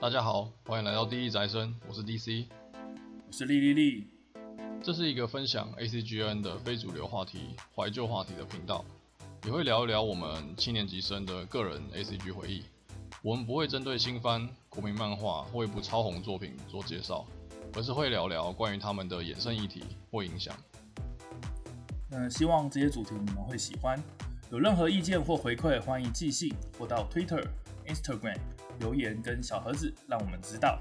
大家好，欢迎来到第一宅生，我是 DC，我是莉莉莉。这是一个分享 ACGN 的非主流话题、怀旧话题的频道，也会聊一聊我们七年级生的个人 ACG 回忆。我们不会针对新番、国民漫画或一部超红作品做介绍，而是会聊聊关于他们的衍生议题或影响。嗯，希望这些主题你们会喜欢。有任何意见或回馈，欢迎寄信或到 Twitter、Instagram。留言跟小盒子，让我们知道。